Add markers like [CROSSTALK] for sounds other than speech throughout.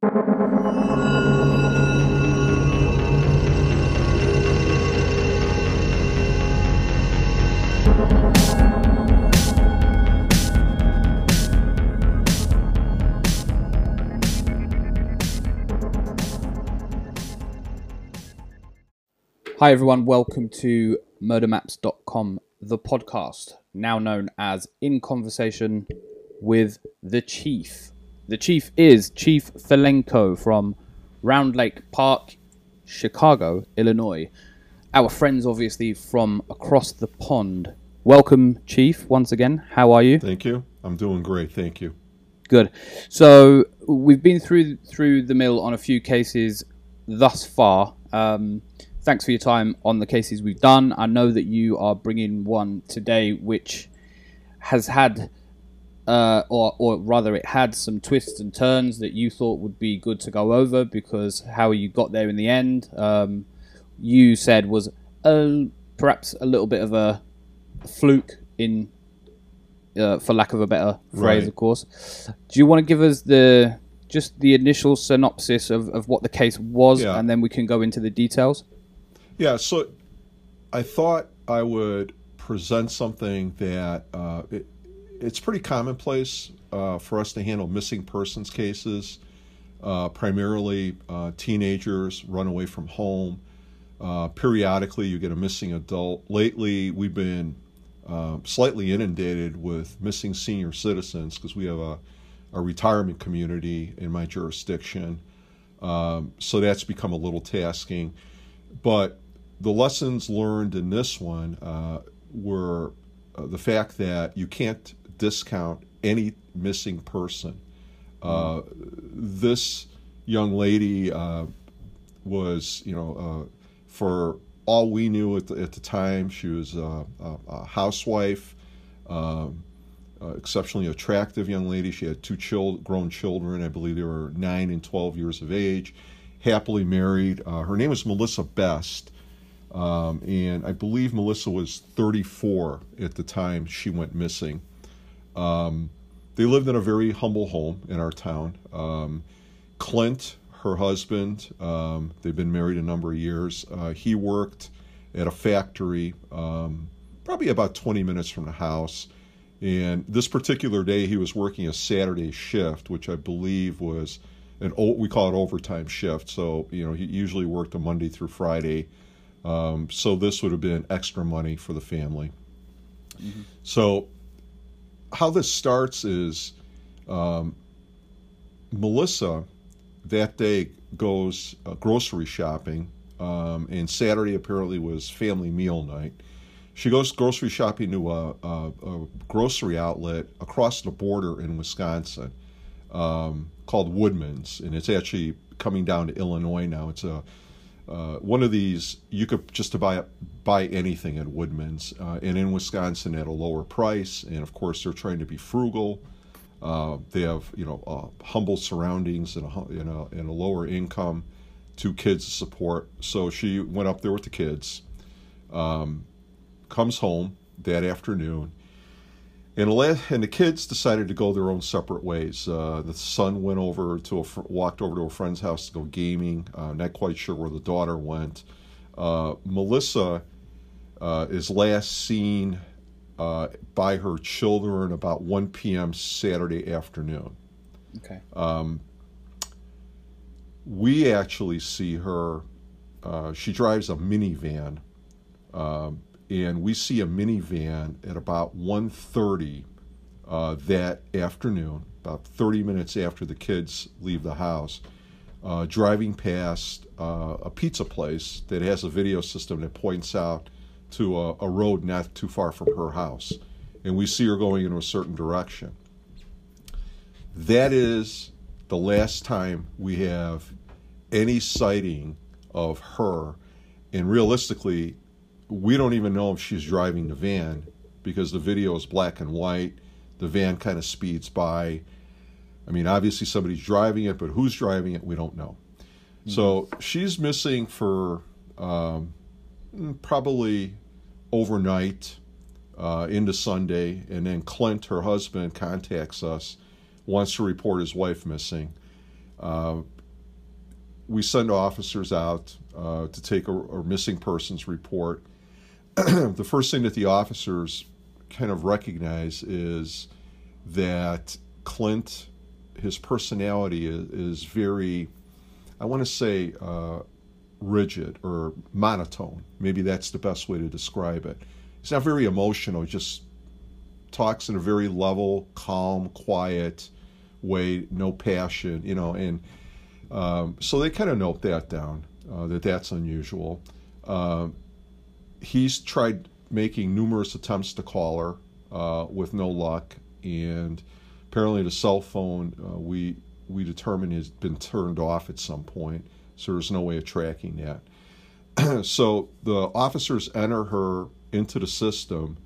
Hi, everyone. Welcome to murdermaps.com, the podcast, now known as In Conversation with the Chief. The Chief is Chief Filenko from Round Lake Park, Chicago, Illinois. Our friends, obviously, from across the pond. Welcome, Chief, once again. How are you? Thank you. I'm doing great. Thank you. Good. So we've been through through the mill on a few cases thus far. Um, thanks for your time on the cases we've done. I know that you are bringing one today, which has had, uh, or or rather, it had some twists and turns that you thought would be good to go over because how you got there in the end, um, you said was a, perhaps a little bit of a fluke in. Uh, for lack of a better phrase, Right. of course. Do you want to give us the just the initial synopsis of, of what the case was, Yeah. and then we can go into the details? Yeah, so I thought I would present something that uh, it, it's pretty commonplace uh, for us to handle missing persons cases, uh, primarily uh, teenagers run away from home. Uh, periodically, you get a missing adult. Lately, we've been uh, slightly inundated with missing senior citizens because we have a, a retirement community in my jurisdiction. Um, so that's become a little tasking. But the lessons learned in this one uh, were the fact that you can't discount any missing person. Uh, this young lady uh, was, you know, uh, for all we knew at the, at the time, she was a, a, a housewife, um, uh, exceptionally attractive young lady. She had two chil- grown children. I believe they were nine and 12 years of age, happily married. Uh, her name was Melissa Best. Um, and I believe Melissa was 34 at the time she went missing. Um, they lived in a very humble home in our town. Um, Clint, her husband, um, they've been married a number of years. Uh, he worked at a factory, um, probably about 20 minutes from the house. And this particular day, he was working a Saturday shift, which I believe was an we call it overtime shift. So you know, he usually worked a Monday through Friday. Um, so this would have been extra money for the family. So how this starts is um, Melissa that day goes uh, grocery shopping, um, and Saturday apparently was family meal night. She goes grocery shopping to a, a, a grocery outlet across the border in Wisconsin um, called Woodman's, and it's actually coming down to Illinois now. It's a uh, one of these you could just to buy buy anything at Woodman's, uh, and in Wisconsin at a lower price. And of course, they're trying to be frugal. Uh, they have you know uh, humble surroundings and a you know and a lower income, two kids to support. So she went up there with the kids. Um, comes home that afternoon, and, and the kids decided to go their own separate ways. Uh, the son went over to a fr- walked over to a friend's house to go gaming. Uh, not quite sure where the daughter went. Uh, Melissa uh, is last seen uh, by her children about 1 p.m. Saturday afternoon. Okay. We actually see her. Uh, she drives a minivan, um, and we see a minivan at about 1.30 uh, that afternoon, about 30 minutes after the kids leave the house, uh, driving past uh, a pizza place that has a video system that points out to a, a road not too far from her house. And we see her going in a certain direction. That is the last time we have any sighting of her. And realistically, we don't even know if she's driving the van because the video is black and white. The van kind of speeds by. I mean, obviously somebody's driving it, but who's driving it, we don't know. So she's missing for um, mm, probably overnight uh, into Sunday, and then Clint, her husband, contacts us, wants to report his wife missing. Uh, we send officers out uh, to take a, a, missing persons report. [CLEARS THROAT] the first thing that the officers kind of recognize is that Clint, his personality is, is very, I want to say, uh, rigid or monotone. Maybe that's the best way to describe it. He's not very emotional. He just talks in a very level, calm, quiet way, no passion, you know, and um, so they kind of note that down uh, that that's unusual. Uh, he's tried making numerous attempts to call her uh, with no luck, and apparently the cell phone uh, we we determined has been turned off at some point, so there's no way of tracking that. [CLEARS THROAT] so the officers enter her into the system,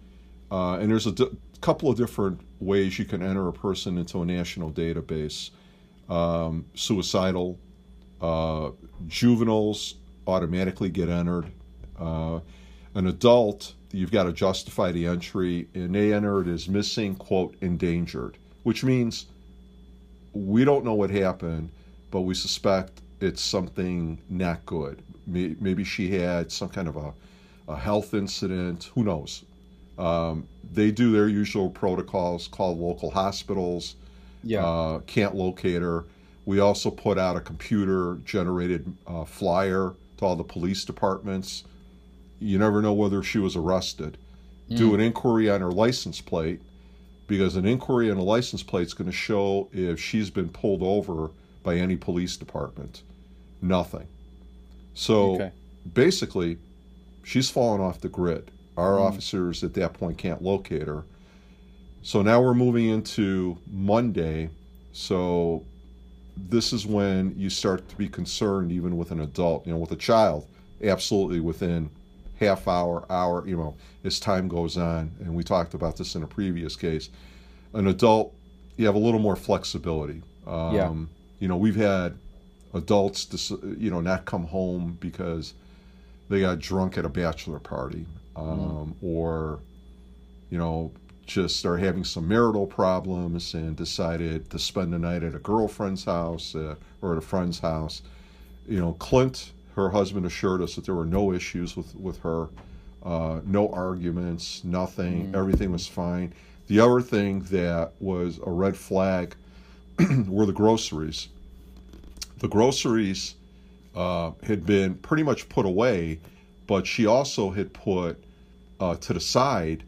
uh, and there's a d- couple of different ways you can enter a person into a national database. Um, suicidal, uh, juveniles automatically get entered. An adult, you've got to justify the entry, and they enter it as missing, quote, endangered, which means we don't know what happened, but we suspect it's something not good. Maybe she had some kind of a, a health incident. Who knows? Um, they do their usual protocols, call local hospitals. Yeah. Uh, can't locate her. We also put out a computer generated uh, flyer to all the police departments. You never know whether she was arrested. Mm. Do an inquiry on her license plate because an inquiry on a license plate is going to show if she's been pulled over by any police department. Nothing. So okay. basically, she's fallen off the grid. Our mm. officers at that point can't locate her. So now we're moving into Monday. So this is when you start to be concerned, even with an adult, you know, with a child, absolutely within half hour, hour, you know, as time goes on. And we talked about this in a previous case. An adult, you have a little more flexibility. Um, yeah. You know, we've had adults, to, you know, not come home because they got drunk at a bachelor party um, mm. or you know just are having some marital problems and decided to spend the night at a girlfriend's house uh, or at a friend's house. You know, Clint, her husband, assured us that there were no issues with with her, uh, no arguments, nothing. Mm. Everything was fine. The other thing that was a red flag [CLEARS THROAT] were the groceries. The groceries uh, had been pretty much put away but she also had put uh, to the side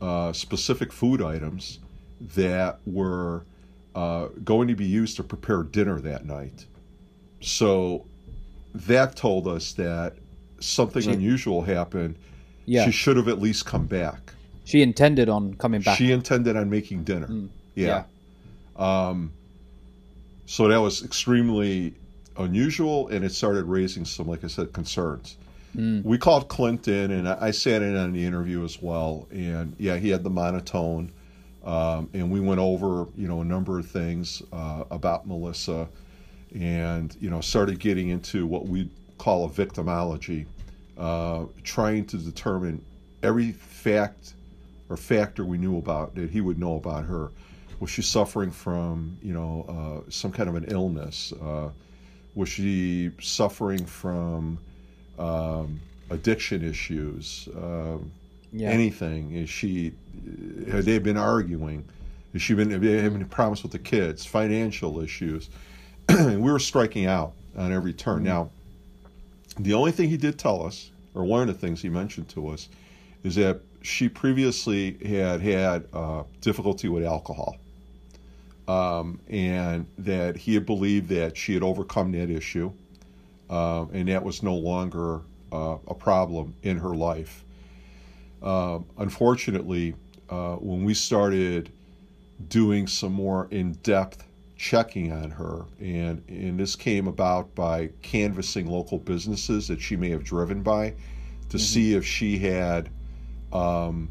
uh, specific food items that were uh, going to be used to prepare dinner that night. So that told us that something she, unusual happened. Yeah. She should have at least come back. She intended on coming back. She intended on making dinner. Mm. Yeah. yeah. Um, so that was extremely unusual, and it started raising some, like I said, concerns. Mm. We called Clinton, and I, I, sat in on the interview as well. And yeah, he had the monotone, um, and we went over you know a number of things uh, about Melissa, and you know started getting into what we call a victimology, uh, trying to determine every fact or factor we knew about that he would know about her. Was she suffering from you know uh, some kind of an illness? Uh, was she suffering from um, addiction issues, uh, yeah. anything. Is she? Have they been arguing? Has she been having problems with the kids? Financial issues, [CLEARS THROAT] we were striking out on every turn. Now, the only thing he did tell us, or one of the things he mentioned to us, is that she previously had had uh, difficulty with alcohol. Um, and that he had believed that she had overcome that issue uh, and that was no longer uh, a problem in her life. Uh, unfortunately, uh, when we started doing some more in depth checking on her, and, and this came about by canvassing local businesses that she may have driven by to mm-hmm. see if she had. Um,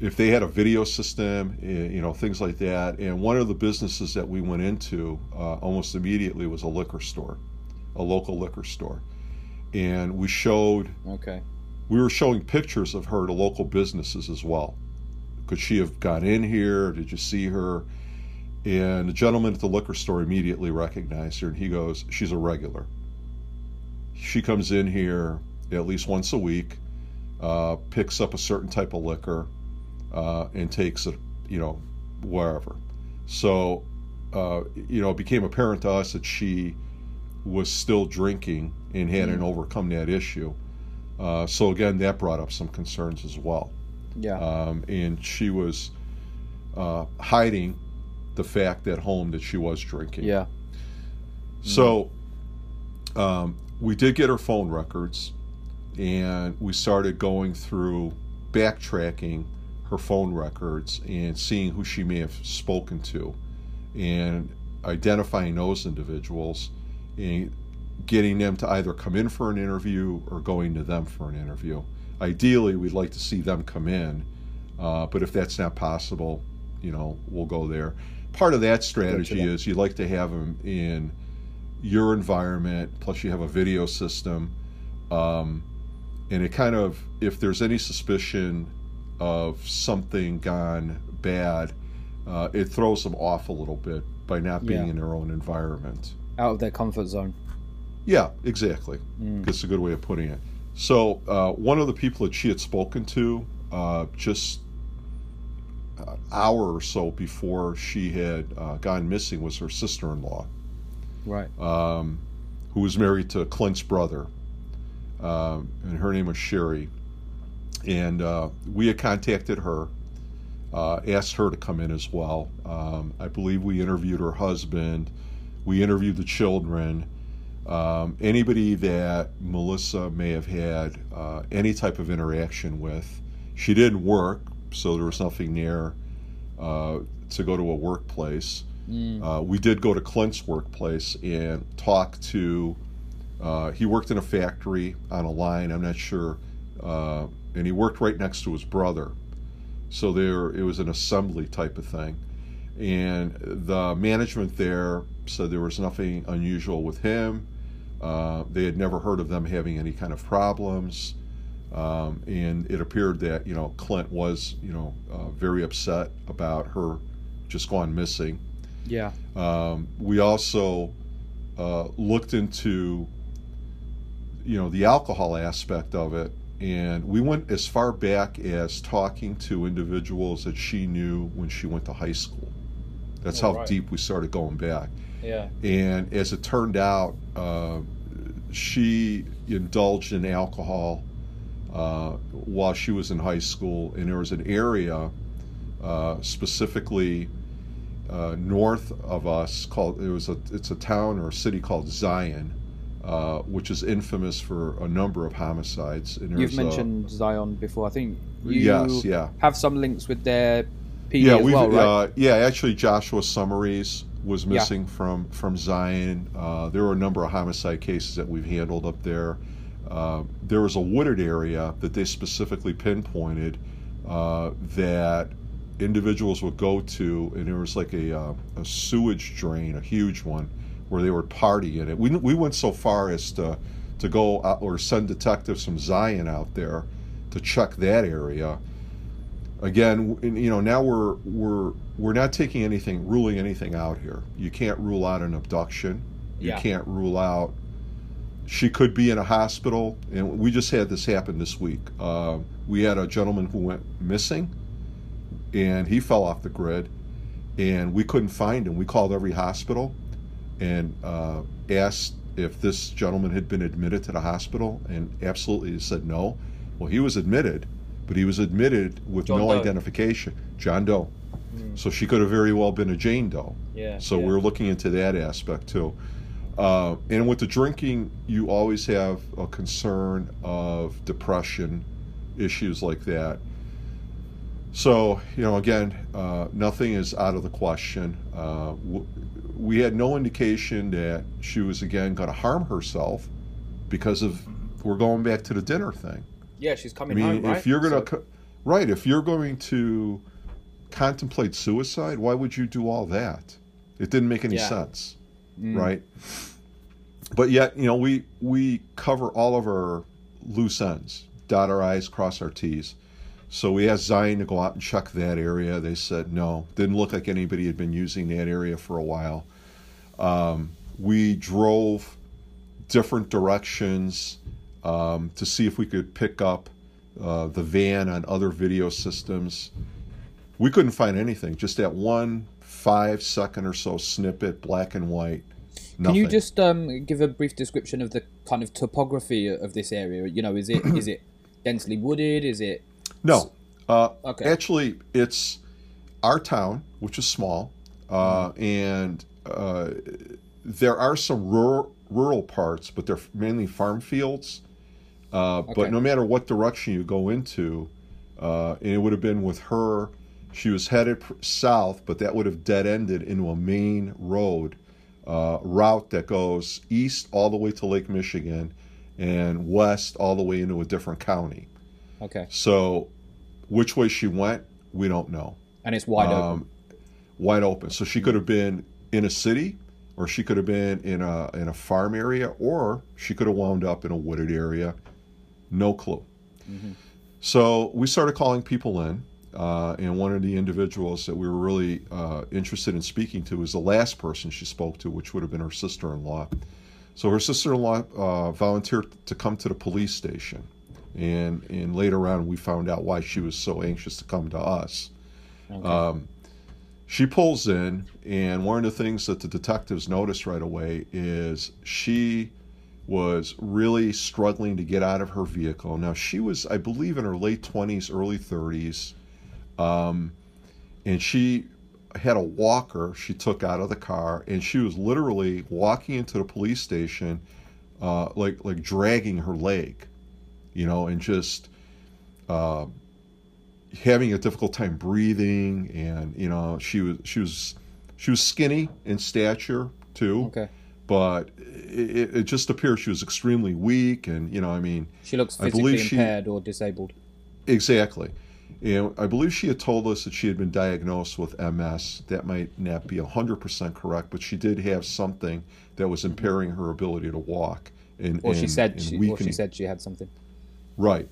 if they had a video system, you know, things like that. And one of the businesses that we went into uh, almost immediately was a liquor store a local liquor store, and we showed. Okay. We were showing pictures of her to local businesses as well. Could she have got in here? Did you see her? And the gentleman at the liquor store immediately recognized her and he goes, She's a regular. She comes in here at least once a week, uh, picks up a certain type of liquor, uh, and takes it, you know, wherever. So, uh, you know, it became apparent to us that she was still drinking and hadn't Mm. overcome that issue. Uh, so again, that brought up some concerns as well. Yeah. Um, and she was uh, hiding the fact at home that she was drinking. yeah. So um, we did get her phone records, and we started going through backtracking her phone records and seeing who she may have spoken to, and identifying those individuals, and getting them to either come in for an interview or going to them for an interview. Ideally, we'd like to see them come in, uh, but if that's not possible, you know, we'll go there. Part of that strategy is you like to have them in your environment, plus you have a video system, um, and it kind of, if there's any suspicion of something gone bad, uh, it throws them off a little bit by not being Yeah. in their own environment. Out of their comfort zone. Yeah, exactly. Mm. That's a good way of putting it. So, uh, one of the people that she had spoken to uh, just hour or so before she had uh, gone missing was her sister in law, Right. um, who was married to Clint's brother. Um, and her name was Sherry. And uh, we had contacted her, uh, asked her to come in as well. Um, I believe we interviewed her husband, we interviewed the children. Um, anybody that Melissa may have had uh, any type of interaction with. She didn't work, so there was nothing there uh, to go to a workplace. Mm. Uh, we did go to Clint's workplace and talk to. Uh, he worked in a factory on a line. I'm not sure, uh, and he worked right next to his brother. So there, it was an assembly type of thing, and the management there said there was nothing unusual with him. Uh, they had never heard of them having any kind of problems, um, and it appeared that you know Clint was you know uh, very upset about her just gone missing. Yeah. Um, we also uh, looked into, you know, the alcohol aspect of it, and we went as far back as talking to individuals that she knew when she went to high school. That's Oh, how right. deep we started going back. Yeah. And as it turned out, uh, she indulged in alcohol uh, while she was in high school, and there was an area uh, specifically uh, north of us called it was a it's a town or a city called Zion, uh, which is infamous for a number of homicides. And You've there's a- mentioned Zion before. I think you yes, yeah. have some links with their PD yeah, we've well, right? uh, yeah. Actually, Joshua Summaries was Yeah. missing from from Zion. Uh, there were a number of homicide cases that we've handled up there. Uh, there was a wooded area that they specifically pinpointed uh, that individuals would go to, and there was like a, uh, a sewage drain, a huge one, where they would party in it. We we went so far as to to go out, or send detectives from Zion out there to check that area again you know now we're we're we're not taking anything ruling anything out here you can't rule out an abduction you Yeah. can't rule out she could be in a hospital and we just had this happen this week uh, we had a gentleman who went missing and he fell off the grid and we couldn't find him we called every hospital and uh, asked if this gentleman had been admitted to the hospital and absolutely said no well he was admitted but he was admitted with John no Doe. identification john doe so she could have very well been a jane doe Yeah. so yeah. we're looking into that aspect too. Uh, and with the drinking, you always have a concern of depression, issues like that. So, you know, again, uh, nothing is out of the question. Uh, w- we had no indication that she was, again, going to harm herself because of, we're going back to the dinner thing. Yeah, she's I coming mean, home, right? if you're going to, So- right, if you're going to contemplate suicide, why would you do all that? It didn't make any Yeah. sense, Mm. right? But yet, you know, we we cover all of our loose ends, dot our i's, cross our t's. So we asked Zion to go out and check that area. They said no. Didn't look like anybody had been using that area for a while. Um, we drove different directions um, to see if we could pick up uh, the van on other video systems. We couldn't find anything. Just that one five second or so snippet, black and white. Can you just um, give a brief description of the kind of topography of this area? You know, is it is it [CLEARS THROAT] densely wooded? Is it No. Uh, Okay. Actually, it's our town, which is small, uh, and uh, there are some rural, rural parts, but they're mainly farm fields. Uh, Okay. But no matter what direction you go into, uh, and it would have been with her, she was headed south, but that would have dead ended into a main road uh, route that goes east all the way to Lake Michigan and west all the way into a different county. okay? So, which way she went, we don't know. And it's wide open. Um, wide open. So she could have been in a city, or she could have been in a in a farm area, or she could have wound up in a wooded area. No clue. So we started calling people in, uh, and one of the individuals that we were really uh, interested in speaking to was the last person she spoke to, which would have been her sister-in-law. So her sister-in-law uh, volunteered to come to the police station, and and later on we found out why she was so anxious to come to us. Okay. Um, she pulls in, and one of the things that the detectives noticed right away is she was really struggling to get out of her vehicle. Now, she was, I believe, in her late 20s, early 30s, um, and she had a walker she took out of the car, and she was literally walking into the police station, uh, like like dragging her leg, you know, and just. Uh, having a difficult time breathing and you know she was she was she was skinny in stature too okay. but it, it just appears she was extremely weak and you know i mean She looks physically believe she- impaired or disabled. exactly and i believe she had told us that she had been diagnosed with ms that might not be 100% correct but she did have something that was impairing her ability to walk and Or she said and she, or she said she had something. Right.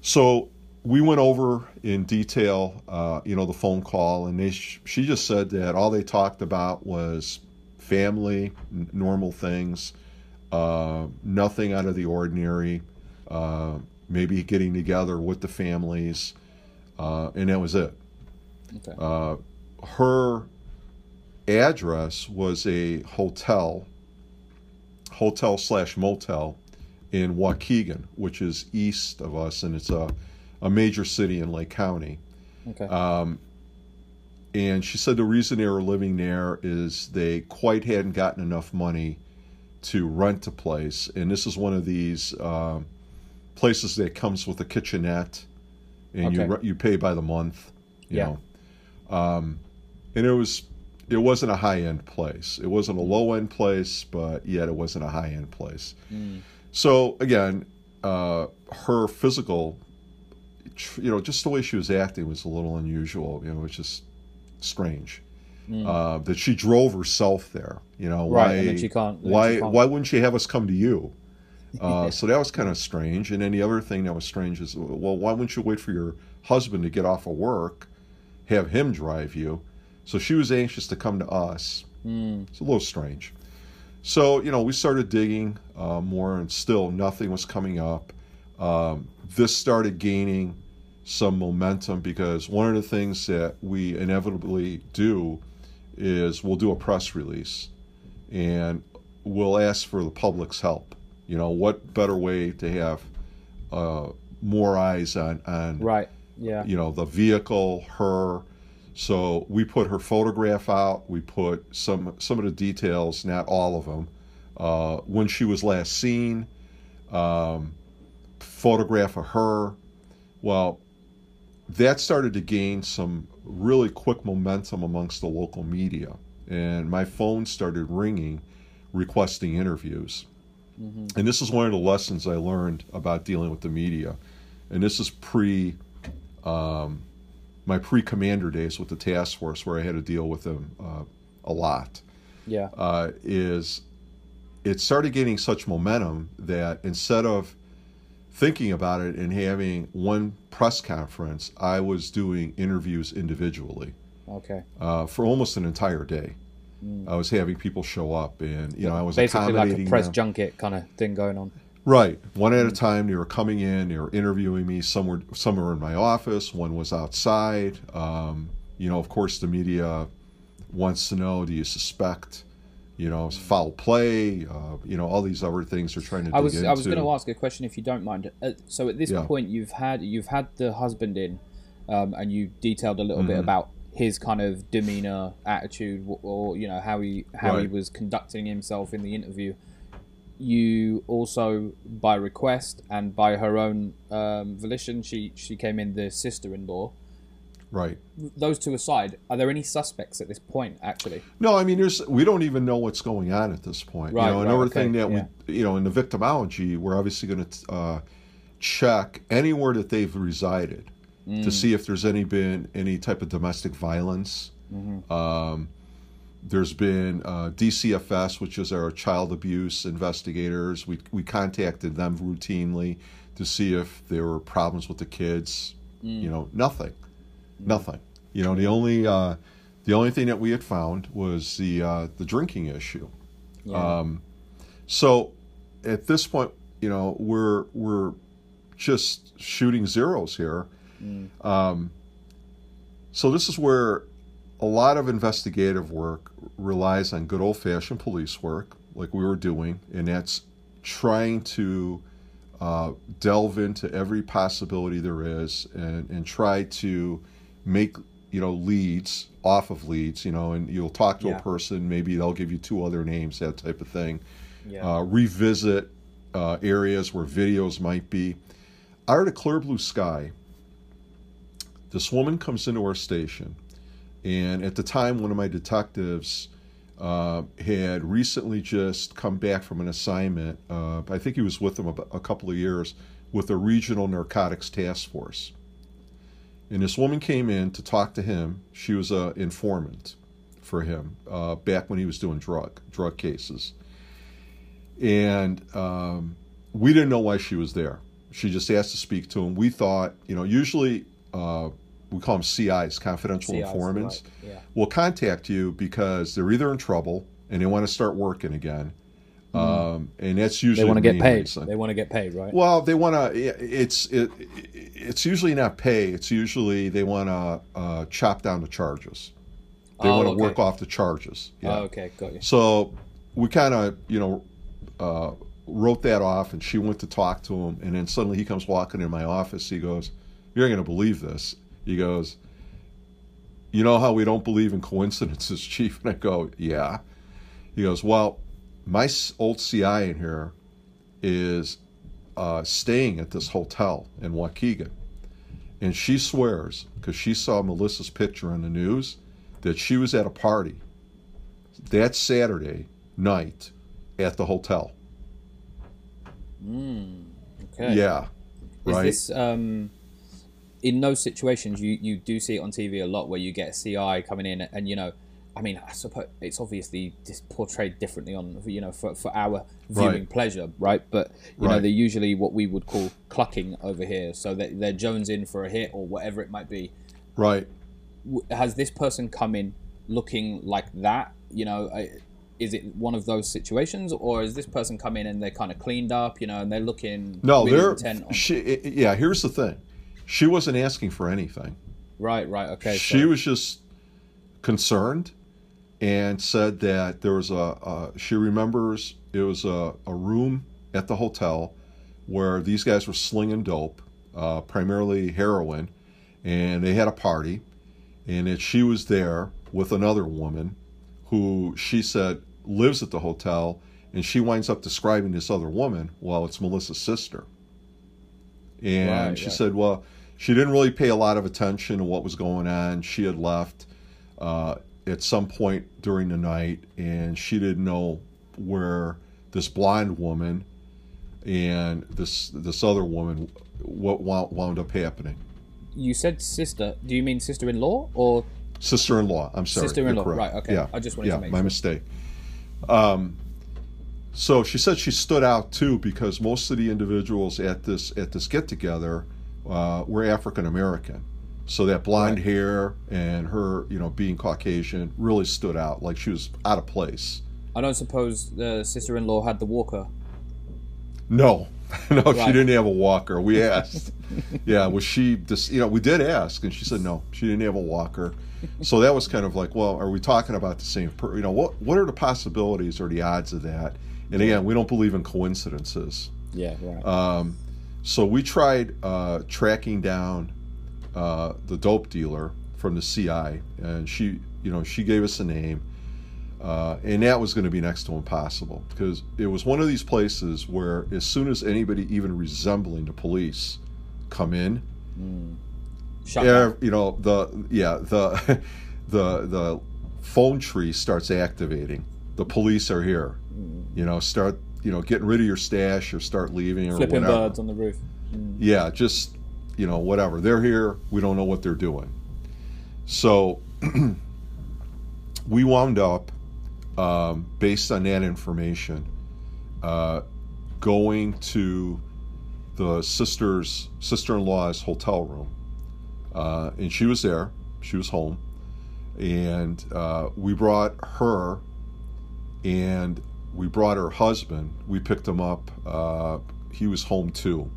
So we went over in detail, uh, you know, the phone call, and they sh- she just said that all they talked about was family, n- normal things, uh, nothing out of the ordinary. Uh, maybe getting together with the families, uh, and that was it. Okay. Uh, her address was a hotel, hotel slash motel in Waukegan, which is east of us, and it's a, a major city in Lake County. okay. Um, and she said the reason they were living there is they quite hadn't gotten enough money to rent a place, and this is one of these um places that comes with a kitchenette, and you Okay. re- you pay by the month, you Yeah. know. Um, and it was it wasn't a high end place. It wasn't a low end place, but yet it wasn't a high end place. Mm. So again, uh, her physical, you know, just the way she was acting was a little unusual. You know, it was just strange Mm. uh, that she drove herself there. You know, Right, why? and she can't- why? she can't- Why wouldn't she have us come to you? Uh, [LAUGHS] so that was kind of strange. And then the other thing that was strange is, well, why wouldn't you wait for your husband to get off of work, have him drive you? So she was anxious to come to us. Mm. It's a little strange. So, you know, we started digging uh, more, and still nothing was coming up. Um, this started gaining some momentum because one of the things that we inevitably do is we'll do a press release and we'll ask for the public's help. You know, what better way to have uh, more eyes on, on Right. Yeah. you know the vehicle her. So we put her photograph out. We put some some of the details not all of them uh, when she was last seen um, photograph of her. Well that started to gain some really quick momentum amongst the local media. And my phone started ringing requesting interviews Mhm. and this is one of the lessons I learned about dealing with the media. And this is pre um, my pre commander days with the task force, where I had to deal with them uh, a lot. Yeah. Uh, is it started gaining such momentum that instead of thinking about it and having one press conference, I was doing interviews individually Okay. uh, for almost an entire day. I was having people show up, and you know, I was. Basically, like a press them. junket kind of thing going on. Right, one at a time. They were coming in. They were interviewing me. Some were some were in my office. One was outside. Um, you know, of course, the media wants to know: Do you suspect, you know, foul play? Uh, you know, all these other things they're trying to. I was I was going to ask a question if you don't mind. Uh, so at this Yeah. point, you've had you've had the husband in, um, and you detailed a little bit Mm-hmm. about his kind of demeanor, attitude, or, you know how he how he was conducting himself in the interview. You also, by request and by her own um, volition, she she came in the sister-in-law. Right. Those two aside, are there any suspects at this point? Actually, No, I mean, there's we don't even know what's going on at this point. Right, you know, right, another okay, thing that yeah. we, you know, in the victimology, we're obviously going to uh, check anywhere that they've resided Mm. to see if there's any been any type of domestic violence. Mm-hmm. Um, there's been uh, DCFS, which is our child abuse investigators. We we contacted them routinely to see if there were problems with the kids. Mm. You know, nothing, nothing. You know, the only uh, the only thing that we had found was the uh, the drinking issue. yeah. Um, so at this point, you know, we're we're just shooting zeros here. Um, so this is where a lot of investigative work relies on good old fashioned police work, like we were doing, and that's trying to uh, delve into every possibility there is and, and try to make you know leads off of leads you know and you'll talk to Yeah. a person maybe they'll give you two other names that type of thing yeah. uh, revisit uh, areas where videos might be. Out a clear blue sky, this woman comes into our station, and at the time, one of my detectives uh, had recently just come back from an assignment. Uh, I think he was with them a couple of years with the Regional Narcotics Task Force. And this woman came in to talk to him. She was an informant for him uh, back when he was doing drug drug cases and um, we didn't know why she was there. She just asked to speak to him. We thought, you know, usually uh, we call them CIs, confidential CIs, informants, right, yeah. will contact you because they're either in trouble and they want to start working again, um, and that's usually Mm. they want to get paid. reason. They want to get paid, right? Well, they want to. It's it, it's usually not pay. It's usually they want to uh, chop down the charges. They Oh, want to okay. work off the charges. Yeah. Oh, okay, got you. So we kind of, you know, uh, wrote that off, and she went to talk to him, and then suddenly he comes walking in my office. He goes, "You're going to believe this." He goes, "You know how we don't believe in coincidences, [LAUGHS] Chief?" And I go, "Yeah." He goes, "Well, my old CI in here is uh, staying at this hotel in Waukegan, and she swears because she saw Melissa's picture on the news that she was at a party that Saturday night at the hotel. Okay. Yeah. Is right. this um, in those situations you you do see it on TV a lot where you get a CI coming in and you know, I mean, I suppose it's obviously just portrayed differently on you know for, for our viewing Right. pleasure, right? But you know they're usually what we would call clucking over here, so that they're Jones in for a hit or whatever it might be. right. Has this person come in looking like that? You know. I, is it one of those situations, or is this person come in and they're kind of cleaned up, you know, and they're looking No, really they're intent on she. Yeah. Here's the thing. She wasn't asking for anything. Right, right, okay. she so- was just concerned and said that there was a. Uh, she remembers it was a, a room at the hotel where these guys were slinging dope, uh, primarily heroin, and they had a party, and that she was there with another woman who she said lives at the hotel, and she winds up describing this other woman. Well, it's Melissa's sister. And Right, she right. said, well, she didn't really pay a lot of attention to what was going on. She had left uh, at some point during the night, and she didn't know where this blonde woman and this this other woman what wound, wound up happening. you said sister. Do you mean sister-in-law or Sister-in-law. I'm sorry. Sister-in-law, right, okay. Yeah. I just wanted yeah, to make my sure. mistake. Um, So she said she stood out too because most of the individuals at this at this get together uh, were African American. So that blonde Right. hair and her, you know, being Caucasian really stood out. Like she was out of place. I don't suppose the sister-in-law had the walker. No, [LAUGHS] no, she didn't have a walker. We [LAUGHS] asked. yeah, was she just, you know, we did ask, and she said no, she didn't have a walker. So that was kind of like, well, are we talking about the same, per- you know, what what are the possibilities or the odds of that? And again, we don't believe in coincidences. Yeah, right. Um, so we tried uh, tracking down uh, the dope dealer from the CI, and she, you know, she gave us a name, uh, and that was going to be next to impossible because it was one of these places where as soon as anybody even resembling the police come in, yeah, you know the yeah the [LAUGHS] the the phone tree starts activating. The police are here. You know, start you know getting rid of your stash or start leaving or Flipping whatever. birds on the roof. Yeah, just you know whatever. They're here. We don't know what they're doing. So [CLEARS THROAT] we wound up um, based on that information uh, going to the sister's sister-in-law's hotel room uh, and she was there she was home and uh, we brought her and we brought her husband we picked him up uh, he was home too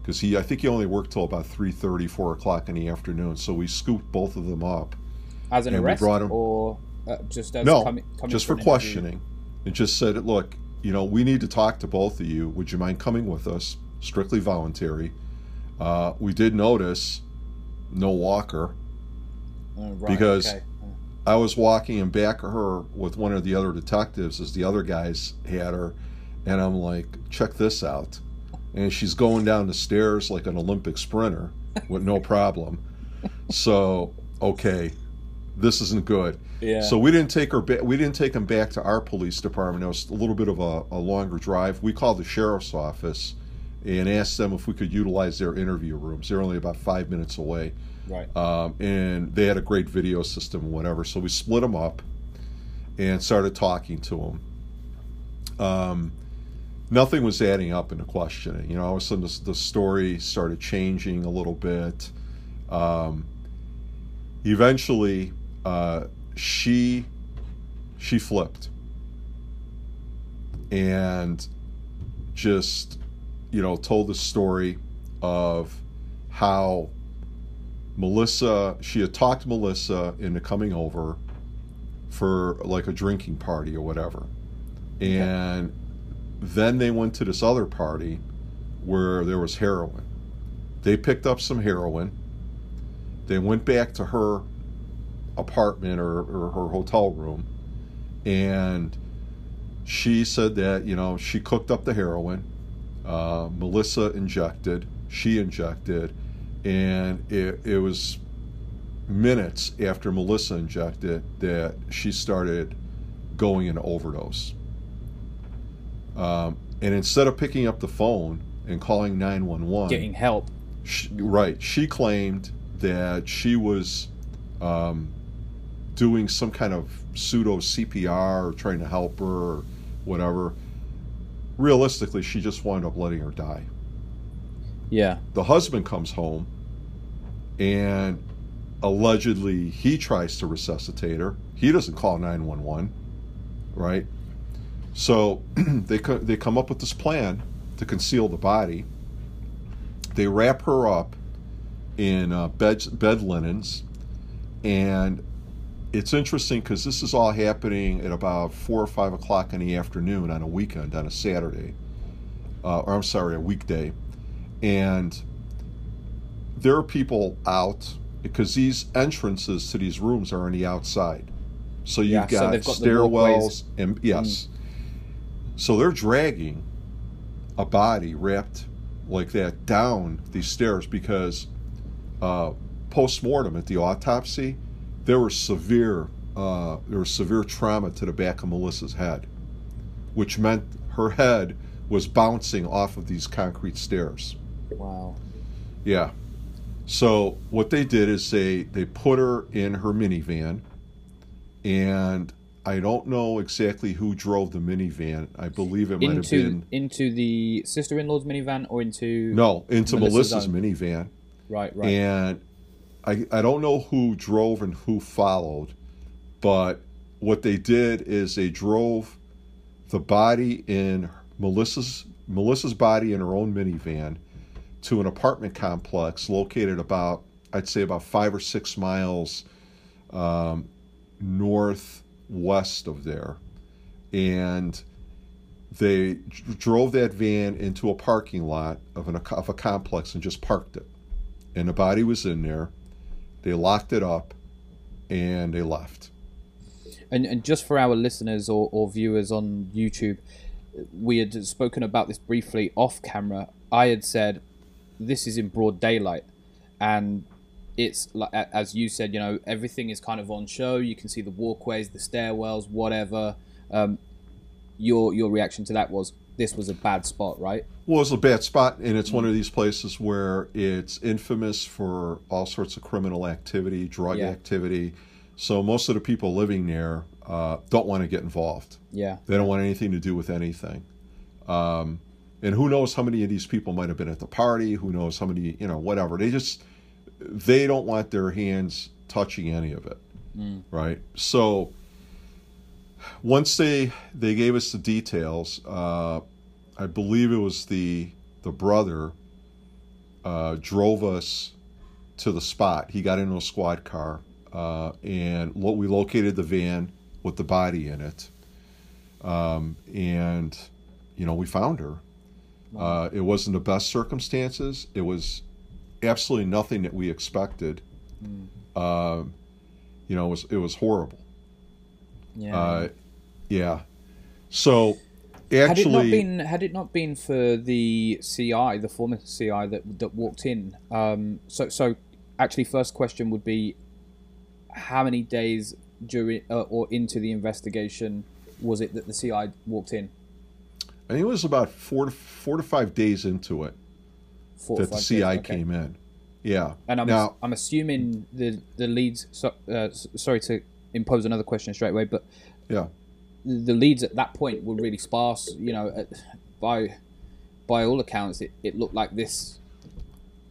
because he i think he only worked till about 3.30 4 o'clock in the afternoon so we scooped both of them up As an And we arrest, brought him- or uh, just as no, coming, coming just for for an interview? questioning. And just said, look, you know, we need to talk to both of you. Would you mind coming with us? Strictly voluntary. Uh, we did notice no walker. Oh, right, Because- okay. I was walking in back of her with one of the other detectives as the other guys had her. And I'm like, check this out. And she's going down the stairs like an Olympic sprinter with no problem. So, okay, this isn't good. yeah. So we didn't take her. Ba- we didn't take him back to our police department. It was a little bit of a, a longer drive. We called the sheriff's office and asked them if we could utilize their interview rooms. They're only about five minutes away, right. um, and they had a great video system whatever. So we split them up and started talking to them. Um, nothing was adding up in the questioning. You know, all of a sudden the, the story started changing a little bit. Um, eventually, uh, she she flipped and just you know told the story of how Melissa she had talked Melissa into coming over for like a drinking party or whatever. And then they went to this other party where there was heroin. They picked up some heroin. They went back to her apartment or, or her hotel room. And she said that you know she cooked up the heroin. Uh, melissa injected. She injected and it, it was minutes after melissa injected that she started going into overdose um, and instead of picking up the phone and calling 911 Getting help. she, right. She claimed that she was um, doing some kind of pseudo CPR or trying to help her or whatever. Realistically, she just wound up letting her die. Yeah. The husband comes home and allegedly he tries to resuscitate her. He doesn't call 911, right? So [CLEARS THROAT] they co- they come up with this plan to conceal the body. They wrap her up in uh, bed bed linens, and it's interesting because this is all happening at about four or five o'clock in the afternoon on a weekend on a Saturday, uh, or I'm sorry, a weekday, and there are people out because these entrances to these rooms are on the outside. So you've Yeah, got, they've got stairwells and yes. So they're dragging a body wrapped like that down these stairs because uh, post mortem at the autopsy, there was severe uh, there was severe trauma to the back of Melissa's head, which meant her head was bouncing off of these concrete stairs. Wow. Yeah. So what they did is they they put her in her minivan, and I don't know exactly who drove the minivan. I believe it might have been into the sister-in-law's minivan or into no into Melissa's Melissa's, minivan, right, right. and I I don't know who drove and who followed, but what they did is they drove the body in Melissa's Melissa's body in her own minivan to an apartment complex located about I'd say about five or six miles um, northwest of there, and they drove that van into a parking lot of an of a complex and just parked it, and the body was in there. They locked it up, and they left. And, and just for our listeners or, or viewers on YouTube, we had spoken about this briefly off camera. I had said this is in broad daylight, and it's like as you said, you know, everything is kind of on show. You can see the walkways, the stairwells, whatever. Um, your your reaction to that was this was a bad spot, right? Well, it's a bad spot, and it's one of these places where it's infamous for all sorts of criminal activity, drug Yeah. activity. So most of the people living there uh, don't want to get involved. Yeah, They don't want anything to do with anything. Um, and who knows how many of these people might have been at the party? Who knows how many, you know, whatever. They just they don't want their hands touching any of it, right? So once they they gave us the details, uh, I believe it was the the brother uh, drove us to the spot. He got into a squad car, uh, and lo- we located the van with the body in it. Um, and you know, we found her. Uh, it wasn't the best circumstances. It was absolutely nothing that we expected. Um, you know, it was it was horrible. yeah. Uh, yeah. So had it not actually, been had it not been for the CI, the former CI that that walked in, um, so so actually, first question would be, how many days during uh, or into the investigation was it that the CI walked in? I think it was about four to four to five days into it Four that the CI days, okay. came in. Yeah. And I'm now, I'm assuming the the leads. So, uh, sorry to impose another question straight away, but yeah, the leads at that point were really sparse. You know, at- by by all accounts, it, it looked like this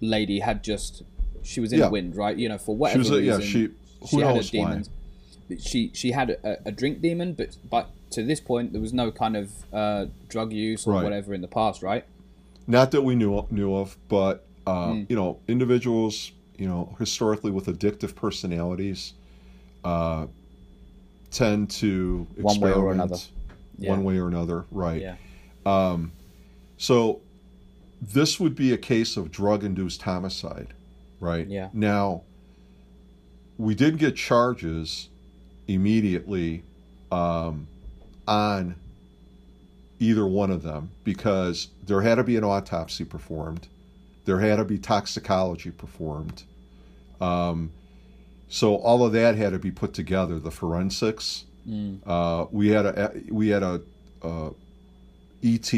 lady had just she was in Yeah. the wind, right? You know, for she whatever was. A, yeah, reason, she. she Who had a demon. She she had a, a drink demon, but but to this point, there was no kind of uh, drug use or Right. whatever in the past, right? Not that we knew knew of, but uh, Hmm. you know, individuals, you know, historically with addictive personalities, uh, tend to One way or another. One way or another, right? Yeah. So this would be a case of drug induced homicide, right? Yeah. Now, we did get charges immediately um, on either one of them because there had to be an autopsy performed, there had to be toxicology performed. Um, so all of that had to be put together. The forensics. Uh, we had a we had a uh, ET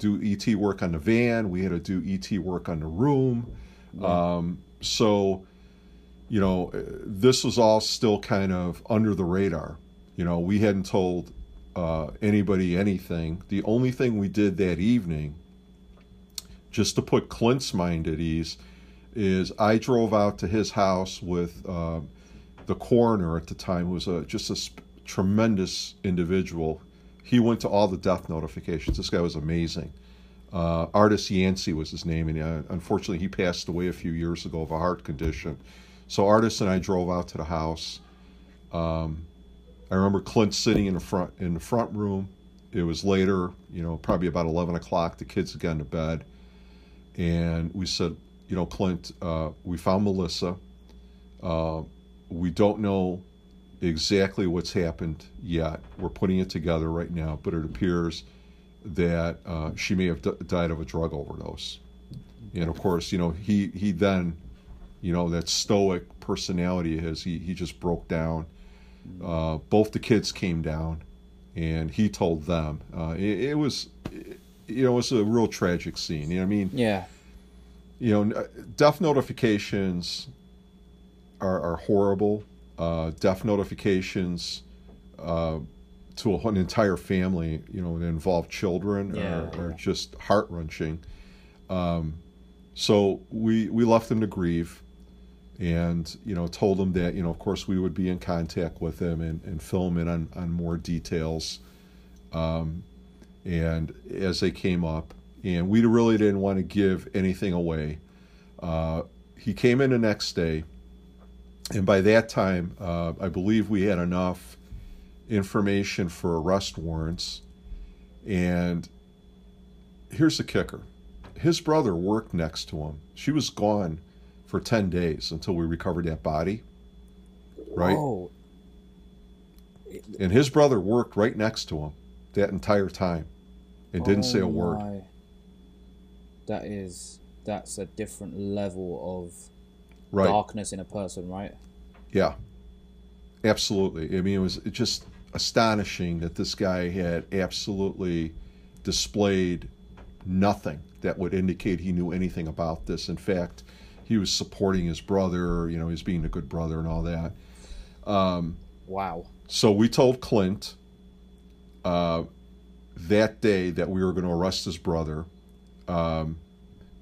do ET work on the van. We had to do ET work on the room. Um, so, you know, this was all still kind of under the radar. You know, we hadn't told uh, anybody anything. The only thing we did that evening, just to put Clint's mind at ease, is I drove out to his house with uh, the coroner at the time, who was a, just a sp- tremendous individual. He went to all the death notifications. This guy was amazing. Uh, Artis Yancey was his name, and uh, unfortunately, he passed away a few years ago of a heart condition. So Artis and I drove out to the house. Um, I remember Clint sitting in the front in the front room. It was later, you know, probably about eleven o'clock. The kids had gone to bed, and we said, you know, Clint, uh, we found Melissa. Uh, we don't know exactly what's happened yet. We're putting it together right now, but it appears that uh, she may have d- died of a drug overdose. And of course, you know, he he then, you know, that stoic personality of his, he he just broke down. Uh, both the kids came down, and he told them. Uh, it, it was, you know, it was a real tragic scene. You know, what I mean, Yeah. you know, death notifications are, are horrible. Uh, death notifications uh, to an entire family, you know, that involve children Yeah, are, are just heart wrenching. Um, so we we left them to grieve, and you know told them that you know of course we would be in contact with them and, and film in on on more details, um, and as they came up, and we really didn't want to give anything away. Uh, he came in the next day, and by that time, uh, I believe we had enough information for arrest warrants. And here's the kicker his brother worked next to him. She was gone for 10 days until we recovered that body, right? Oh, And his brother worked right next to him that entire time and didn't say a oh word. my. That is that's a different level of Right. darkness in a person, right? Yeah, absolutely. I mean, it was just astonishing that this guy had absolutely displayed nothing that would indicate he knew anything about this. In fact, he was supporting his brother. You know, he's being a good brother and all that. Um, Wow. so we told Clint uh, that day that we were going to arrest his brother, um,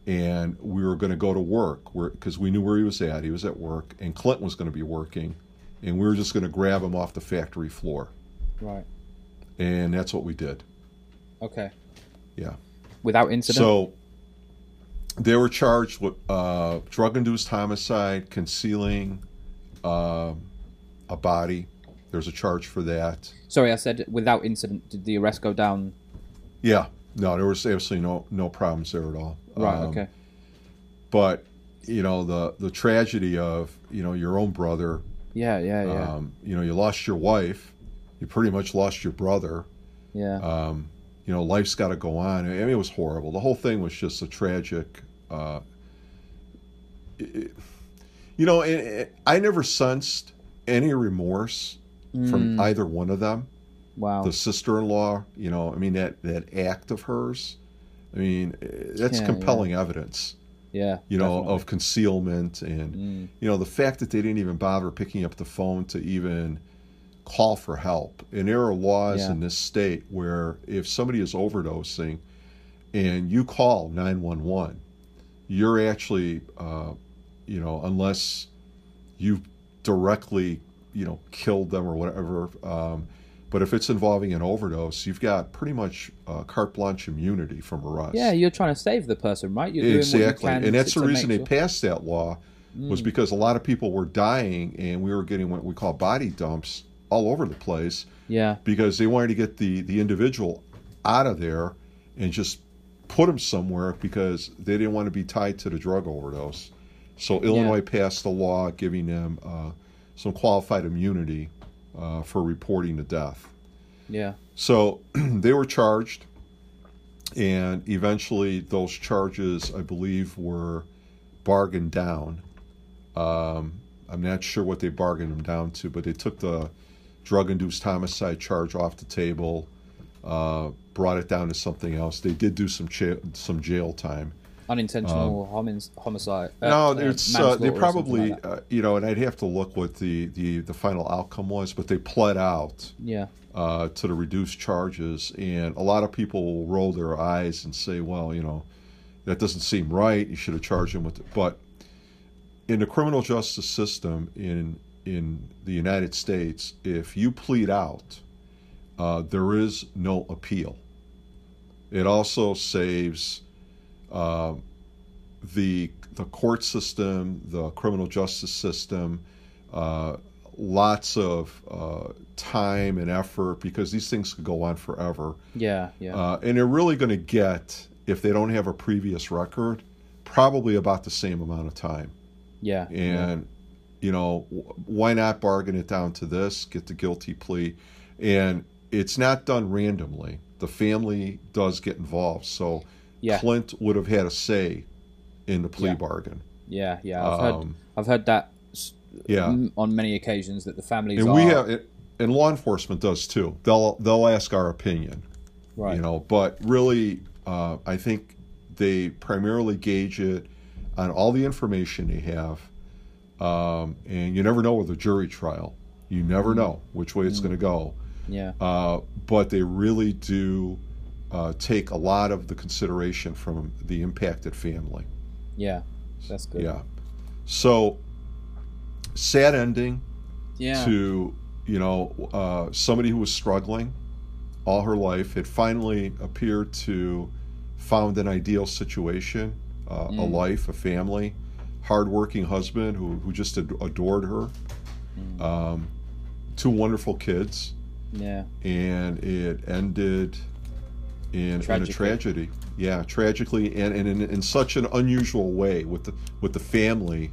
and we were going to go to work because we knew where he was at. He was at work, and Clint was going to be working, and we were just going to grab him off the factory floor, Right. and that's what we did. Okay. Yeah. Without incident. So they were charged with uh, drug-induced homicide, concealing uh, a body. There's a charge for that. Sorry, I said without incident. Did the arrest go down? Yeah, no, there was absolutely no no problems there at all. Right. Um, okay. But you know the the tragedy of you know your own brother. Yeah. Yeah. Yeah. Um, you know you lost your wife. You pretty much lost your brother. yeah. Um, you know life's got to go on. I mean it was horrible. The whole thing was just a tragic. Uh, it- you know, it, I never sensed any remorse from Mm, either one of them. wow. the sister-in-law you know i mean that that act of hers i mean eh, that's Yeah, compelling evidence yeah. you know definitely. of concealment and Mm, you know the fact that they didn't even bother picking up the phone to even call for help and there are laws Yeah. in this state where if somebody is overdosing and you call 911 you're actually uh, you know unless you've directly you know killed them or whatever um, but if it's involving an overdose you've got pretty much uh, carte blanche immunity from arrest yeah, you're trying to save the person, right? You're doing what you exactly and that's the reason they sure- passed that law was Mm, because a lot of people were dying and we were getting what we call body dumps all over the place Yeah. because they wanted to get the the individual out of there and just put them somewhere because they didn't want to be tied to the drug overdose. So Illinois passed a law giving them uh, some qualified immunity uh, for reporting the death. Yeah. So [CLEARS THROAT] they were charged, and eventually those charges, I believe, were bargained down. Um, I'm not sure what they bargained them down to, but they took the drug-induced homicide charge off the table, uh, brought it down to something else. They did do some cha- some jail time. Unintentional homin- homicide. uh, no, uh, it's uh, they probably like uh, you know, and I'd have to look what the, the the final outcome was, but they pled out yeah. uh, to the reduced charges, and a lot of people will roll their eyes and say, "Well, you know, that doesn't seem right. You should have charged him with." It. But in the criminal justice system in in the United States, if you plead out, uh, there is no appeal. It also saves uh, the the court system, the criminal justice system, uh, lots of uh, time and effort because these things could go on forever. Yeah. Yeah. Uh, and they're really going to get, if they don't have a previous record, probably about the same amount of time. yeah. yeah. And, you know, why not bargain it down to this, get the guilty plea? And it's not done randomly. The family does get involved. So Yeah. Clint would have had a say in the plea Yeah. bargain. Yeah. Yeah. I've heard. Um, I've heard that. yeah. On many occasions, that the families and are we have and law enforcement does too they'll they'll ask our opinion right. you know but really uh, i think they primarily gauge it on all the information they have um, and you never know with a jury trial you never Mm. know which way it's going to go Yeah. Uh, but they really do uh, take a lot of the consideration from the impacted family. Yeah. That's good. Yeah. So sad ending Yeah. to you know uh, somebody who was struggling all her life had finally appeared to found an ideal situation, uh, a Mm. life, a family, hardworking husband who who just ad- adored her, Mm. um, two wonderful kids, Yeah. and it ended in, in a tragedy. Yeah, tragically, and, and in, in such an unusual way with the with the family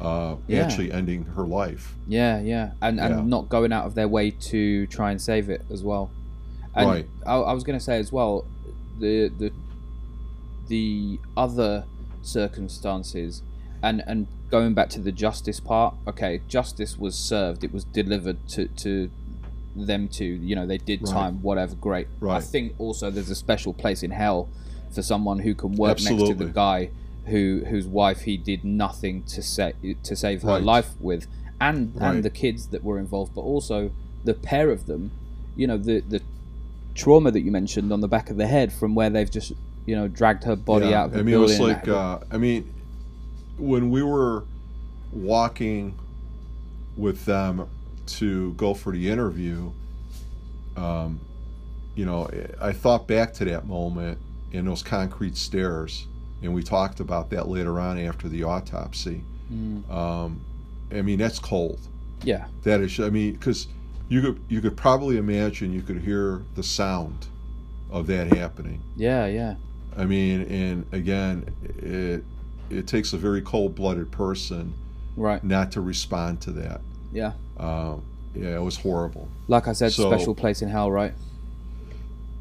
uh, Yeah. actually ending her life. Yeah, yeah, and and Yeah. not going out of their way to try and save it as well. And Right. I, I was going to say as well, the the the other circumstances, and and going back to the justice part. Okay, justice was served; it was delivered to to them to you know they did Right. time whatever great Right. i think also there's a special place in hell for someone who can work next to the guy who whose wife he did nothing to sa- to save her Right. life with and and the kids that were involved but also the pair of them you know the the trauma that you mentioned on the back of the head from where they've just you know dragged her body Yeah, out of the I mean, it was like, uh, I mean, when we were walking with them to go for the interview, um, you know, I thought back to that moment in those concrete stairs, and we talked about that later on after the autopsy. Mm, Um, I mean, that's cold. yeah That is, I mean, because you could you could probably imagine you could hear the sound of that happening. yeah yeah I mean, and again, it it takes a very cold-blooded person right not to respond to that. yeah Um, yeah, it was horrible. like i said So- special place in hell right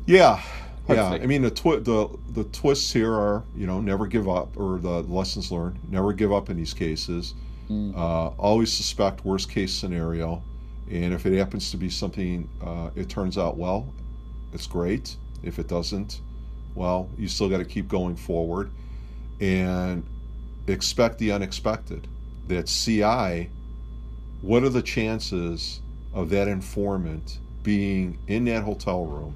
Yeah, yeah. I mean, the twi- the the twists here are you know never give up, or the lessons learned never give up in these cases. Mm. Uh, always suspect worst case scenario, and if it happens to be something, uh, it turns out well, it's great. If it doesn't, well, you still got to keep going forward, and expect the unexpected. That CI, what are the chances of that informant being in that hotel room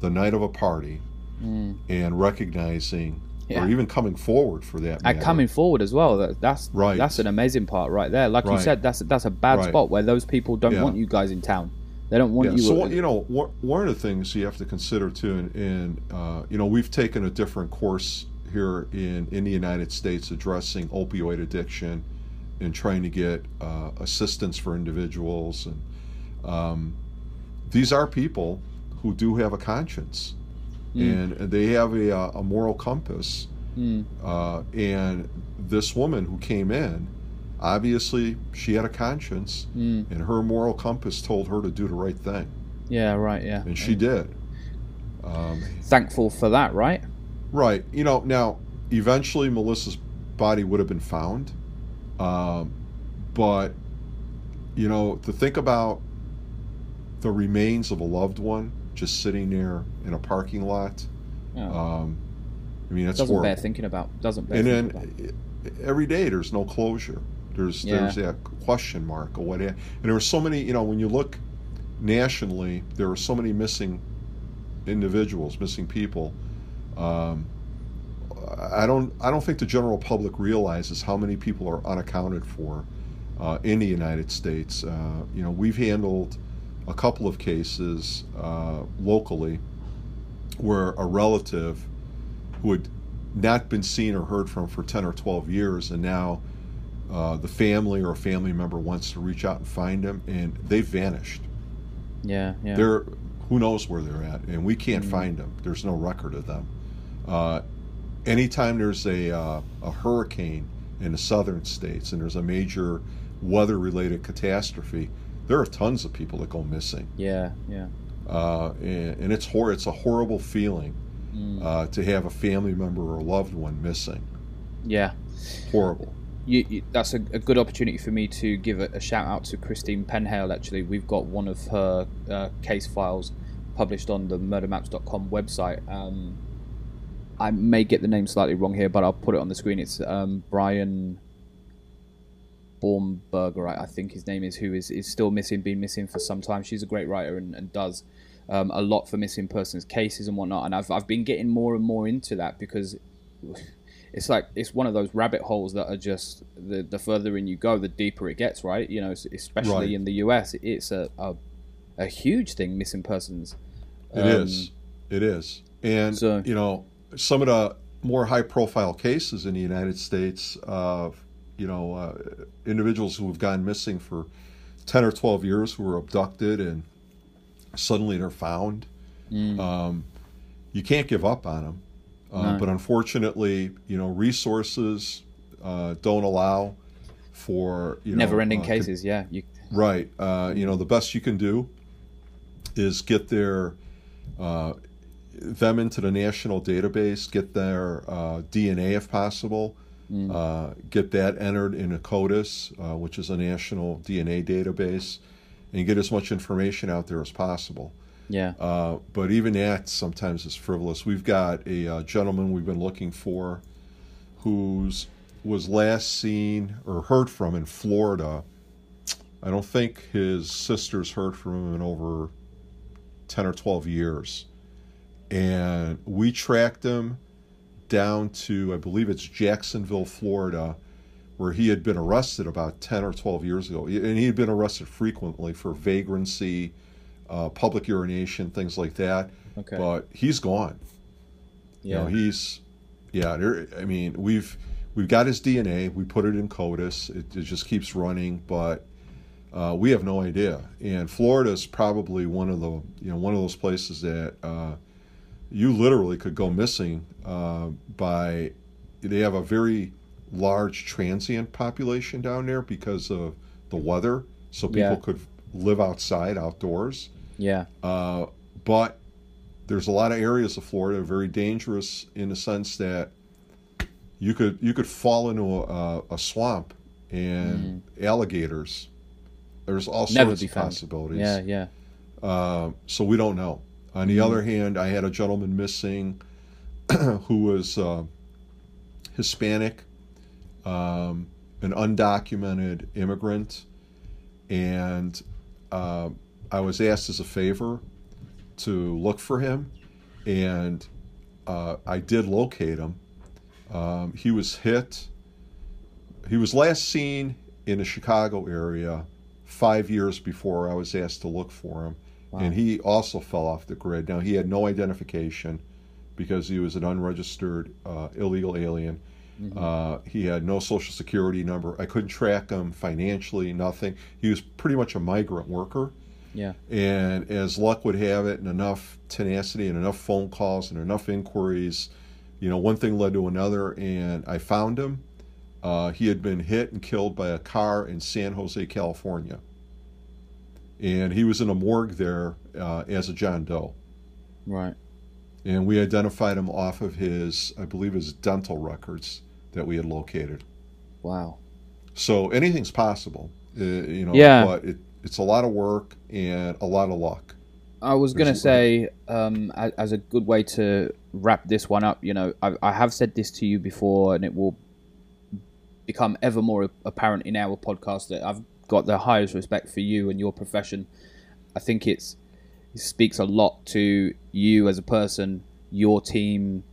the night of a party Mm. and recognizing Yeah. or even coming forward for that and matter. coming forward as well. That, that's Right. That's an amazing part right there. Like you said, that's that's a bad Right. spot where those people don't Yeah. want you guys in town. They don't want yeah, you. so you know one one of the things you have to consider too and, and uh, you know we've taken a different course here in in the United States addressing opioid addiction and trying to get uh, assistance for individuals and um, these are people who do have a conscience and they have a, uh, a moral compass Mm. uh, and this woman who came in obviously she had a conscience Mm. and her moral compass told her to do the right thing yeah, right. Yeah, and she did um, thankful for that, right? right you know now eventually melissa's body would have been found um, but you know to think about the remains of a loved one just sitting there in a parking lot Yeah. um, i mean that's Doesn't horrible bear thinking about. Doesn't bear and thinking about. then every day there's no closure. There's Yeah. there's that question mark or what. And there were so many. You know, when you look nationally, there are so many missing individuals, missing people. Um, I don't I don't think the general public realizes how many people are unaccounted for uh, in the United States. Uh, you know, we've handled a couple of cases uh, locally where a relative who had not been seen or heard from for 10 or 12 years and now uh, the family or a family member wants to reach out and find them and they've vanished Yeah, yeah. they're who knows where they're at and we can't Mm. find them there's no record of them uh, anytime there's a, uh, a hurricane in the southern states and there's a major weather related catastrophe there are tons of people that go missing yeah, yeah. uh, and, and it's hor- it's a horrible feeling Mm. uh, to have a family member or a loved one missing. yeah. Horrible. You, you, that's a, a good opportunity for me to give a, a shout out to Christine Penhale. Actually, we've got one of her uh, case files published on the murdermaps.com website. Um, I may get the name slightly wrong here, but I'll put it on the screen. It's um, Brian Baumberger, I, I think his name is, who is, is still missing, been missing for some time. She's a great writer and, and does um, a lot for missing persons cases and whatnot. And I've, I've been getting more and more into that because [LAUGHS] it's like it's one of those rabbit holes that are just the, the further in you go, the deeper it gets, right? You know, especially right. in the US, it's a, a, a huge thing, missing persons. It um, is, It is. And, so, you know, some of the more high profile cases in the United States of, you know, uh, individuals who have gone missing for 10 or 12 years who were abducted and suddenly they're found. Mm. Um, you can't give up on them. Uh, no. But unfortunately, you know, resources uh, don't allow for you know, never-ending uh, cases. yeah, you... right. Uh, you know, the best you can do is get their uh, them into the national database, get their DNA if possible. Mm. get that entered in a CODIS, which is a national DNA database, and get as much information out there as possible. Yeah. Uh, but even that sometimes is frivolous. We've got a uh, gentleman we've been looking for who's was last seen or heard from in Florida. I don't think his sisters heard from him in over 10 or 12 years. And we tracked him down to, I believe it's Jacksonville, Florida, where he had been arrested about 10 or 12 years ago. And he had been arrested frequently for vagrancy uh, public urination, things like that. Okay. But he's gone. Yeah. You know, he's, yeah. There, I mean, we've we've got his DNA. We put it in CODIS. It, it just keeps running, but uh, we have no idea. And Florida is probably one of the you know one of those places that uh, you literally could go missing uh, by. They have a very large transient population down there because of the weather, so people yeah. could live outside, outdoors. Yeah. Uh, but there's a lot of areas of Florida very dangerous in the sense that you could you could fall into a, a swamp and mm. alligators. There's all sorts of possibilities. Yeah, yeah. Uh, so we don't know. On the mm. other hand, I had a gentleman missing [CLEARS THROAT] who was uh, Hispanic, um, an undocumented immigrant, and uh, I was asked as a favor to look for him, and uh, I did locate him. Um, he was hit. He was last seen in the Chicago area five years before I was asked to look for him, wow. and he also fell off the grid. Now he had no identification because he was an unregistered uh, illegal alien. Mm-hmm. Uh, he had no social security number. I couldn't track him financially, nothing. He was pretty much a migrant worker. Yeah. And as luck would have it, and enough tenacity and enough phone calls and enough inquiries, you know, one thing led to another, and I found him. Uh, he had been hit and killed by a car in San Jose, California. And he was in a morgue there uh, as a John Doe. Right. And we identified him off of his, I believe, his dental records that we had located. Wow. So anything's possible, uh, you know. Yeah. But it, it's a lot of work and a lot of luck. I was going to say, um, as a good way to wrap this one up, you know, I, I, have said this to you before, and it will become ever more apparent in our podcast that I've got the highest respect for you and your profession. I think it's it speaks a lot to you as a person, your team,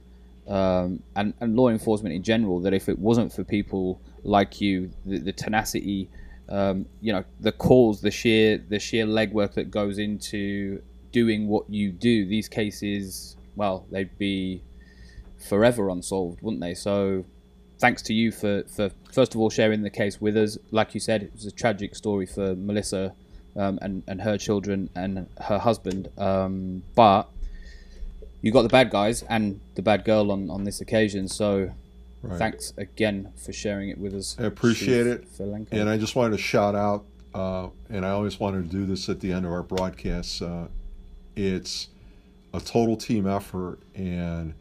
um, and, and law enforcement in general. That if it wasn't for people like you, the, the tenacity um, you know the calls, the sheer the sheer legwork that goes into doing what you do. These cases, well, they'd be forever unsolved, wouldn't they? So, thanks to you for for first of all sharing the case with us. Like you said, it was a tragic story for Melissa um, and and her children and her husband, um, but you got the bad guys and the bad girl on on this occasion. So Right. Thanks again for sharing it with us. I appreciate Chief it. Filenko. And I just wanted to shout out, uh, and I always wanted to do this at the end of our broadcasts. Uh, it's a total team effort, and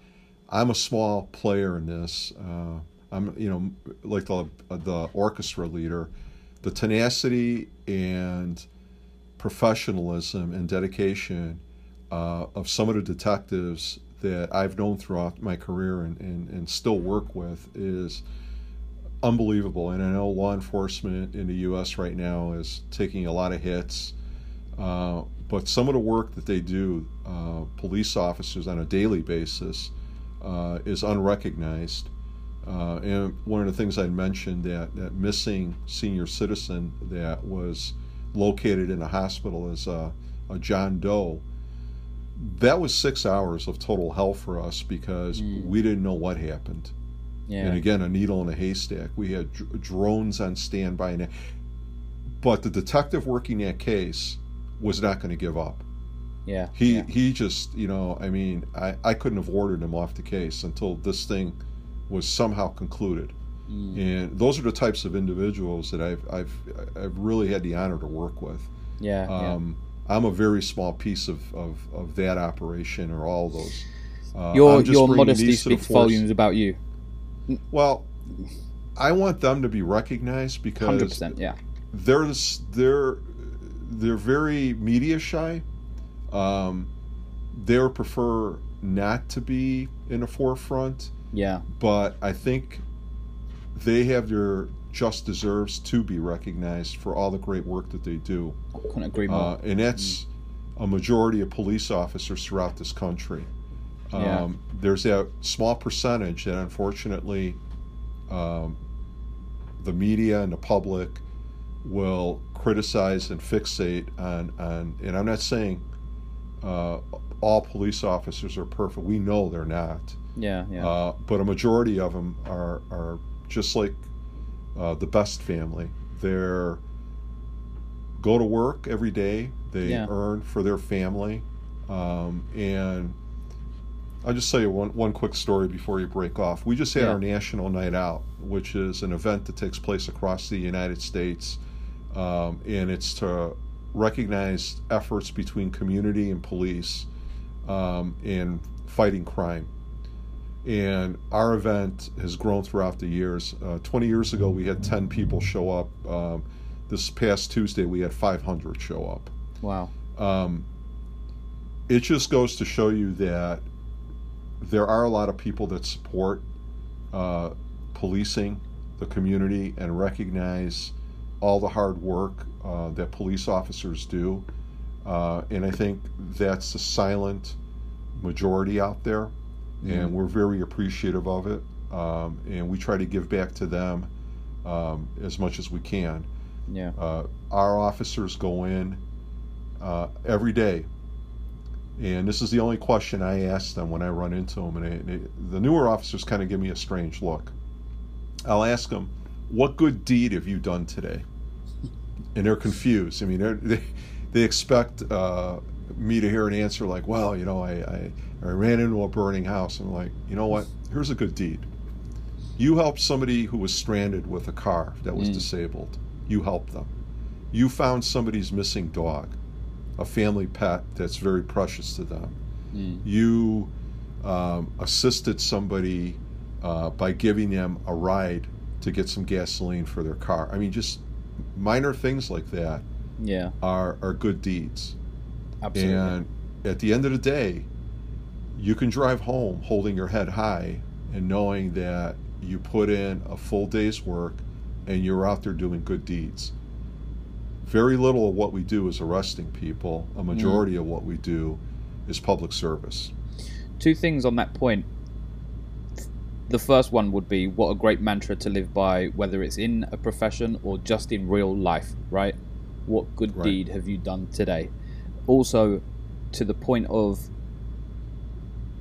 I'm a small player in this. Uh, I'm, you know, like the the orchestra leader. The tenacity and professionalism and dedication uh, of some of the detectives that I've known throughout my career and, and, and still work with is unbelievable. And I know law enforcement in the U.S. right now is taking a lot of hits. Uh, but some of the work that they do, uh, police officers on a daily basis, uh, is unrecognized. Uh, and one of the things I mentioned that that missing senior citizen that was located in a hospital as a, a John Doe. That was six hours of total hell for us because mm. we didn't know what happened. Yeah. And again, a needle in a haystack. We had dr- drones on standby, and but the detective working that case was not going to give up. Yeah. He yeah. he just you know I mean I I couldn't have ordered him off the case until this thing was somehow concluded. Mm. And those are the types of individuals that I've I've I've really had the honor to work with. Yeah. Um, yeah. I'm a very small piece of, of, of that operation or all those. Uh, your your modesty speaks volumes about you. Well, I want them to be recognized because 100%, yeah. They're they're they're very media shy. Um, they prefer not to be in the forefront. Yeah. But I think they have their just deserves to be recognized for all the great work that they do. I couldn't agree more. Uh, and that's a majority of police officers throughout this country. Um, yeah. There's that small percentage that unfortunately um, the media and the public will criticize and fixate on, on and I'm not saying uh, all police officers are perfect. We know they're not. Yeah, yeah. Uh, but a majority of them are, are just like uh, the best family. They're go to work every day. They yeah. earn for their family, um, and I'll just tell you one one quick story before you break off. We just had yeah. our National Night Out, which is an event that takes place across the United States, um, and it's to recognize efforts between community and police um, in fighting crime and our event has grown throughout the years. Uh, 20 years ago, we had 10 people show up. Um, this past Tuesday, we had 500 show up. Wow. Um, it just goes to show you that there are a lot of people that support uh, policing the community and recognize all the hard work uh, that police officers do. Uh, and I think that's the silent majority out there mm-hmm. and we're very appreciative of it. Um, and we try to give back to them um, as much as we can. Yeah. Uh, our officers go in uh, every day, and this is the only question I ask them when I run into them. And they, they, the newer officers kind of give me a strange look. I'll ask them, "What good deed have you done today?" [LAUGHS] And they're confused. I mean, they they expect uh, me to hear an answer like, "Well, you know, I, I I ran into a burning house. I'm like, you know what? Here's a good deed. You helped somebody who was stranded with a car that was mm. disabled. You helped them. You found somebody's missing dog, a family pet that's very precious to them. Mm. You um, assisted somebody uh, by giving them a ride to get some gasoline for their car. I mean, just minor things like that. Yeah, are are good deeds. Absolutely. And at the end of the day, you can drive home holding your head high and knowing that you put in a full day's work and you're out there doing good deeds. Very little of what we do is arresting people. A majority mm. of what we do is public service. Two things on that point. The first one would be what a great mantra to live by, whether it's in a profession or just in real life, right? What good right. deed have you done today? Also, to the point of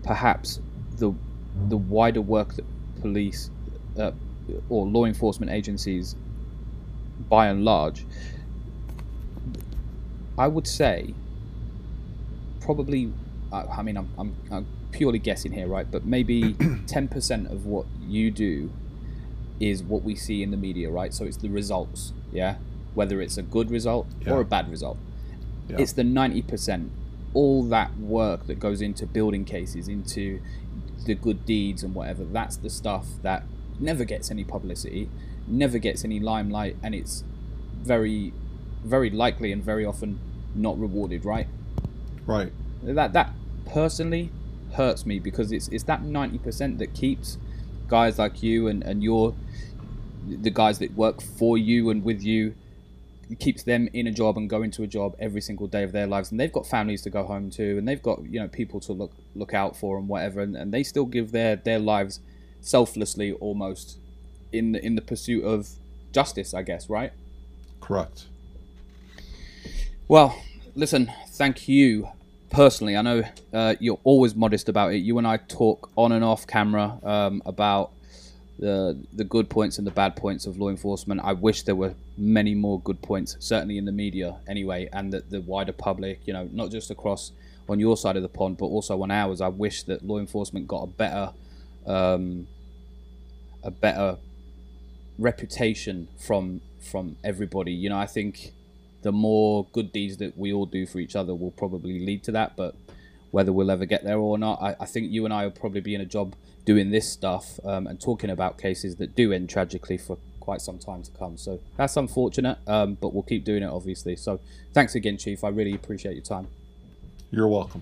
perhaps the the wider work that police uh, or law enforcement agencies, by and large, I would say probably. I mean, I'm, I'm, I'm purely guessing here, right? But maybe [CLEARS THROAT] ten percent of what you do is what we see in the media, right? So it's the results, yeah. Whether it's a good result yeah. or a bad result, yeah. it's the ninety percent all that work that goes into building cases, into the good deeds and whatever, that's the stuff that never gets any publicity, never gets any limelight, and it's very, very likely and very often not rewarded, right? Right. That that personally hurts me because it's it's that ninety percent that keeps guys like you and, and your the guys that work for you and with you keeps them in a job and going to a job every single day of their lives. And they've got families to go home to and they've got you know people to look look out for and whatever. And, and they still give their their lives selflessly almost in the in the pursuit of justice i guess right? Correct. Well listen thank you personally. I know uh, you're always modest about it. You and i talk on and off camera um, about the the good points and the bad points of law enforcement. I wish there were many more good points, certainly in the media anyway, and that the wider public, you know, not just across on your side of the pond, but also on ours. I wish that law enforcement got a better um, a better reputation from from everybody. You know, I think the more good deeds that we all do for each other will probably lead to that, but whether we'll ever get there or not, I, I think you and I will probably be in a job doing this stuff um, and talking about cases that do end tragically for quite some time to come. So that's unfortunate, um, but we'll keep doing it, obviously. So thanks again, Chief. I really appreciate your time. You're welcome.